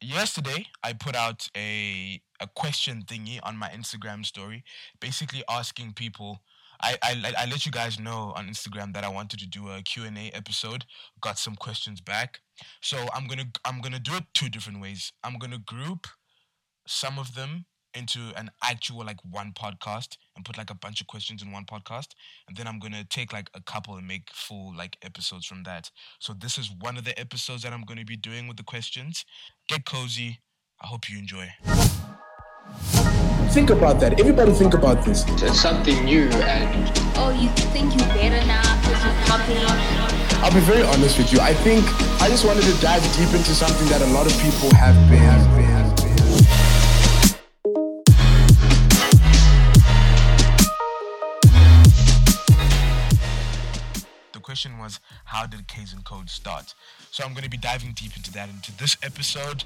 yesterday I put out a a question thingy on my Instagram story, basically asking people. I, I, I let you guys know on Instagram that I wanted to do a Q&A episode. Got some questions back. So I'm going to I'm going to do it two different ways. I'm going to group some of them into an actual like one podcast and put like a bunch of questions in one podcast and then i'm gonna take like a couple and make full like episodes from that so this is one of the episodes that i'm gonna be doing with the questions get cozy i hope you enjoy Think about that. Everybody think about this. It's something new and oh, you think you're better now because you're copying. I'll be very honest with you. I think I just wanted to dive deep into something that a lot of people have been. Have been, question was how did Kaizen Code start? So I'm going to be diving deep into that into this episode.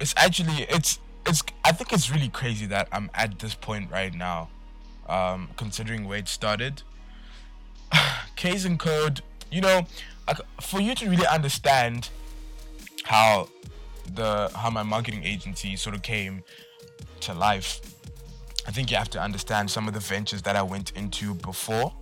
It's actually it's it's I think it's really crazy that I'm at this point right now, um, considering where it started. Kaizen Code, you know, for you to really understand how the how my marketing agency sort of came to life, I think you have to understand some of the ventures that I went into before.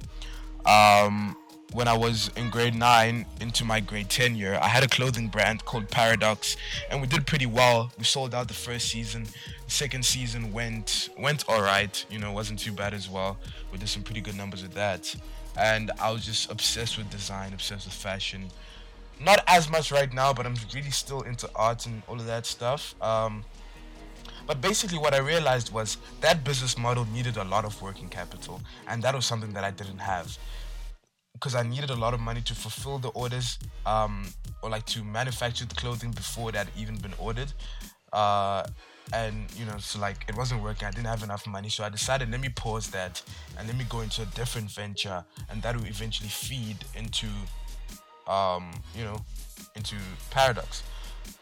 Um, when I was in grade nine into my grade 10 year, I had a clothing brand called Paradox, and we did pretty well. We sold out the first season. Second season went went all right. You know, wasn't too bad as well. We did some pretty good numbers with that, and I was just obsessed with design, obsessed with fashion. Not as much right now, but I'm really still into art and all of that stuff. Um, but basically, what I realized was that business model needed a lot of working capital, and that was something that I didn't have because I needed a lot of money to fulfill the orders, um, or like to manufacture the clothing before it had even been ordered. Uh, and you know, so like it wasn't working. I didn't have enough money, so I decided let me pause that and let me go into a different venture, and that will eventually feed into, um, you know, into Paradox.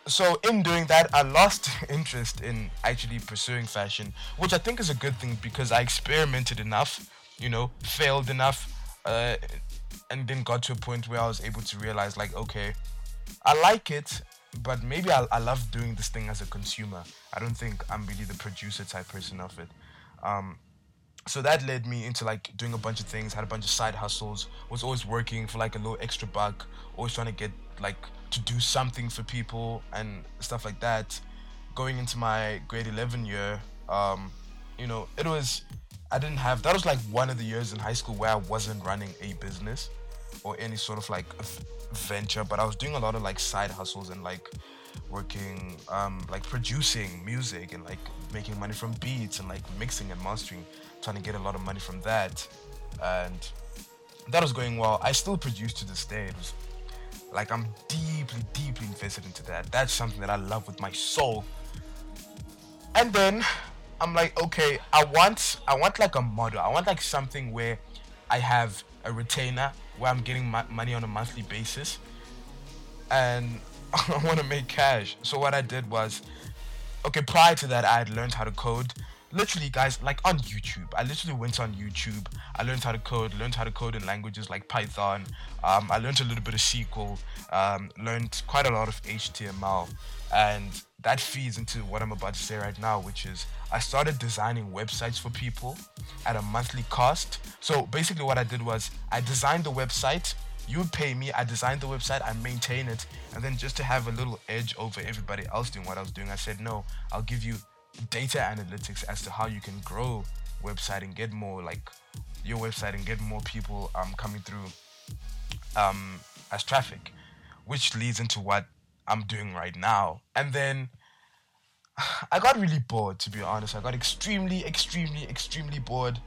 So in doing that, I lost interest in actually pursuing fashion, which I think is a good thing because I experimented enough, you know, failed enough, uh, and then got to a point where I was able to realize like okay I like it but maybe I, I love doing this thing as a consumer. I don't think I'm really the producer type person of it. Um, so that led me into like doing a bunch of things had a bunch of side hustles was always working for like a little extra buck always trying to get like to do something for people and stuff like that. Going into my grade 11 year um, you know it was I didn't have that was like one of the years in high school where I wasn't running a business or any sort of like venture, but I was doing a lot of like side hustles and like working um like producing music and like making money from beats and like mixing and mastering, trying to get a lot of money from that. And that was going well. I still produce to this day. It was like I'm deeply, deeply invested into that. That's something that I love with my soul. And then I'm like, okay, I want I want like a model. I want like something where I have a retainer where I'm getting my money on a monthly basis, and I want to make cash. So what I did was, okay, prior to that, I had learned how to code. Literally, guys, like on YouTube. I literally went on YouTube. I learned how to code. Learned how to code in languages like Python. Um, I learned a little bit of SQL. Um, learned quite a lot of HTML, and that feeds into what I'm about to say right now, which is I started designing websites for people at a monthly cost. So basically, what I did was I designed the website. You pay me. I designed the website. I maintain it, and then just to have a little edge over everybody else doing what I was doing, I said, no, I'll give you data analytics as to how you can grow website and get more like your website and get more people um coming through um as traffic, which leads into what I'm doing right now. And then I got really bored, to be honest. I got extremely, extremely, extremely bored.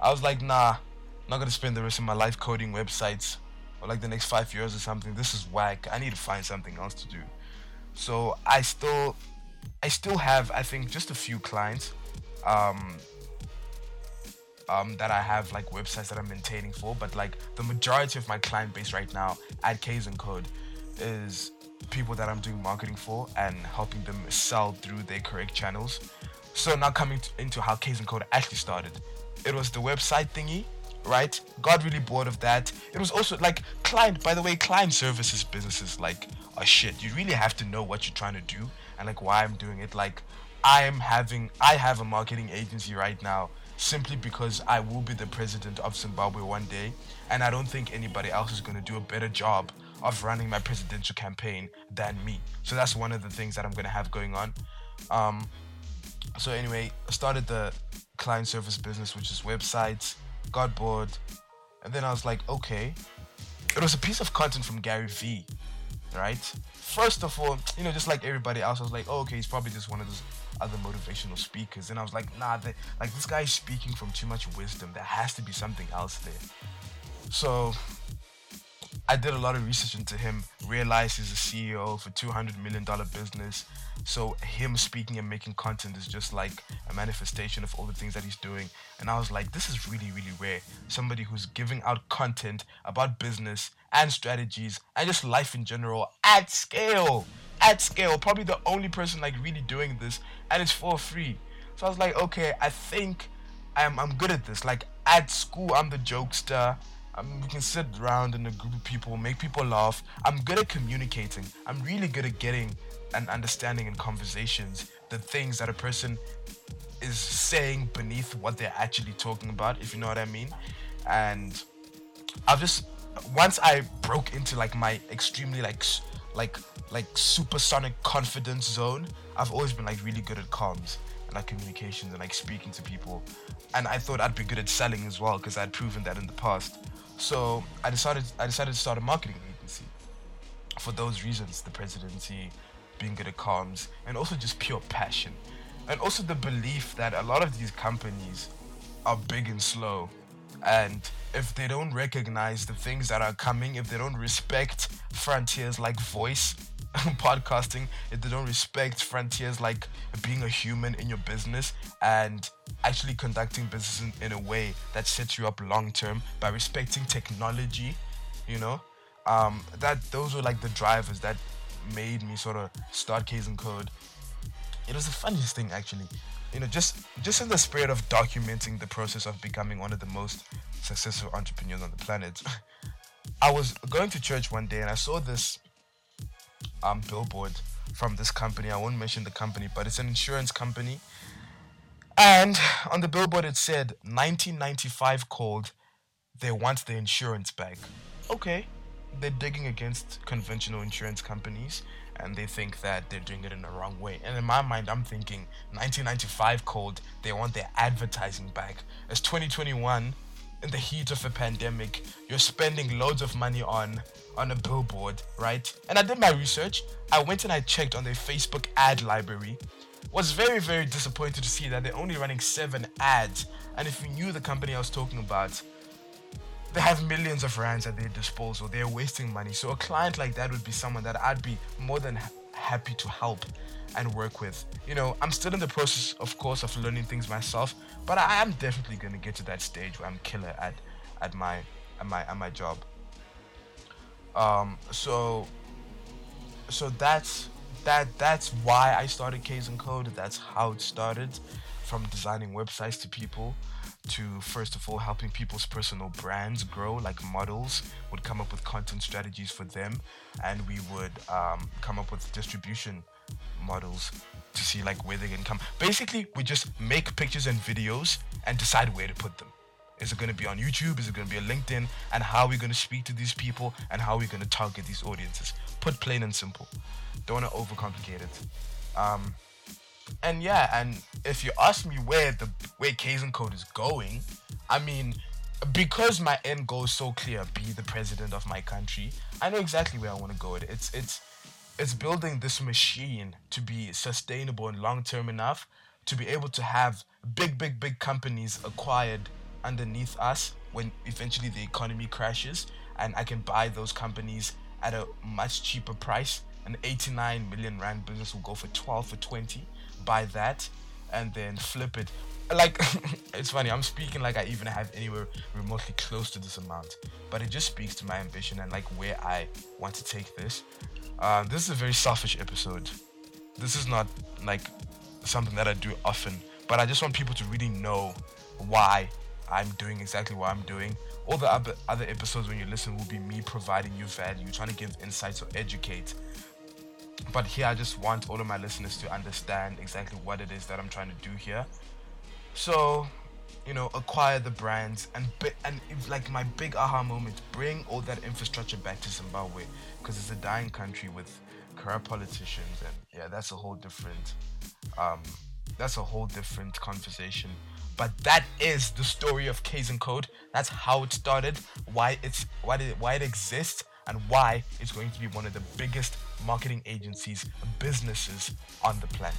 I was like, nah, I'm not gonna spend the rest of my life coding websites or like the next five years or something. This is whack. I need to find something else to do. So I still, I still have, I think, just a few clients, um, um, that I have like websites that I'm maintaining for. But like the majority of my client base right now at Kaizen Code is people that I'm doing marketing for and helping them sell through their correct channels. So now coming to, into how Kaizen Code actually started. It was the website thingy, right? Got really bored of that. It was also like client, by the way, client services businesses like are shit. You really have to know what you're trying to do and like why I'm doing it. Like I am having I have a marketing agency right now simply because I will be the president of Zimbabwe one day and I don't think anybody else is going to do a better job of running my presidential campaign than me. So that's one of the things that I'm going to have going on. Um, so anyway, I started the client service business, which is websites, got bored, and then I was like, okay, it was a piece of content from Gary Vee, right? First of all, you know, just like everybody else, I was like, oh, okay, he's probably just one of those other motivational speakers. And I was like, nah, they, like this guy is speaking from too much wisdom. There has to be something else there. So I did a lot of research into him, realized he's a CEO for a $200 million business. So him speaking and making content is just like a manifestation of all the things that he's doing. And I was like, this is really, really rare. Somebody who's giving out content about business and strategies and just life in general at scale. At scale. Probably the only person like really doing this and it's for free. So I was like, okay, I think I'm I'm good at this. Like at school I'm the jokester. Um, we can sit around in a group of people, make people laugh. I'm good at communicating. I'm really good at getting and understanding in conversations the things that a person is saying beneath what they're actually talking about, if you know what I mean. And I've just once I broke into like my extremely like like like supersonic confidence zone, I've always been like really good at comms and like communications and like speaking to people. And I thought I'd be good at selling as well because I'd proven that in the past. So I decided I decided to start a marketing agency. For those reasons, the presidency, being good at comms, and also just pure passion. And also the belief that a lot of these companies are big and slow. And if they don't recognize the things that are coming, if they don't respect frontiers like voice podcasting, if they don't respect frontiers like being a human in your business and actually conducting business in, in a way that sets you up long term by respecting technology, you know, um, that those were like the drivers that made me sort of start Kaizen Code. It was the funniest thing actually. You know, just just in the spirit of documenting the process of becoming one of the most successful entrepreneurs on the planet. I was going to church one day and I saw this um billboard from this company. I won't mention the company, but it's an insurance company. And on the billboard it said 1995 called they want the insurance back. Okay they're digging against conventional insurance companies and they think that they're doing it in the wrong way. And in my mind, I'm thinking 1995 code, they want their advertising back. It's 2021, in the heat of a pandemic, you're spending loads of money on on a billboard, right? And I did my research. I went and I checked on their Facebook ad library. Was very very disappointed to see that they're only running seven ads. And if you knew the company I was talking about, they have millions of rands at their disposal. They're wasting money. So a client like that would be someone that I'd be more than ha- happy to help and work with. You know, I'm still in the process, of course, of learning things myself, but I am definitely gonna get to that stage where I'm killer at at my at my at my job. Um, so so that's that that's why I started Kaizen Code. That's how it started, from designing websites to people to first of all helping people's personal brands grow like models would come up with content strategies for them and we would um, come up with distribution models to see like where they can come. Basically we just make pictures and videos and decide where to put them. Is it going to be on youtube? Is it going to be on linkedin? And how are we going to speak to these people? And how are we going to target these audiences? Put plain and simple. Don't want to overcomplicate it. Um, and yeah, and if you ask me where the where Kaizen Code is going, I mean, because my end goal is so clear, be the president of my country, I know exactly where I want to go. It's it's it's building this machine to be sustainable and long term enough to be able to have big, big, big companies acquired underneath us when eventually the economy crashes and I can buy those companies at a much cheaper price. An 89 million rand business will go for 12 for 20 buy that and then flip it. Like it's funny, I'm speaking like I even have anywhere remotely close to this amount, but it just speaks to my ambition and like where I want to take this. Uh, this is a very selfish episode. This is not like something that I do often, but I just want people to really know why I'm doing exactly what I'm doing. All the other other episodes when you listen will be me providing you value, trying to give insights or educate. But here I just want all of my listeners to understand exactly what it is that I'm trying to do here. So, you know, acquire the brands and and like my big aha moment, bring all that infrastructure back to Zimbabwe because it's a dying country with corrupt politicians and yeah, that's a whole different um that's a whole different conversation. But that is the story of Kaizen Code. That's how it started, why it's why it why it exists, and why it's going to be one of the biggest marketing agencies, businesses on the planet.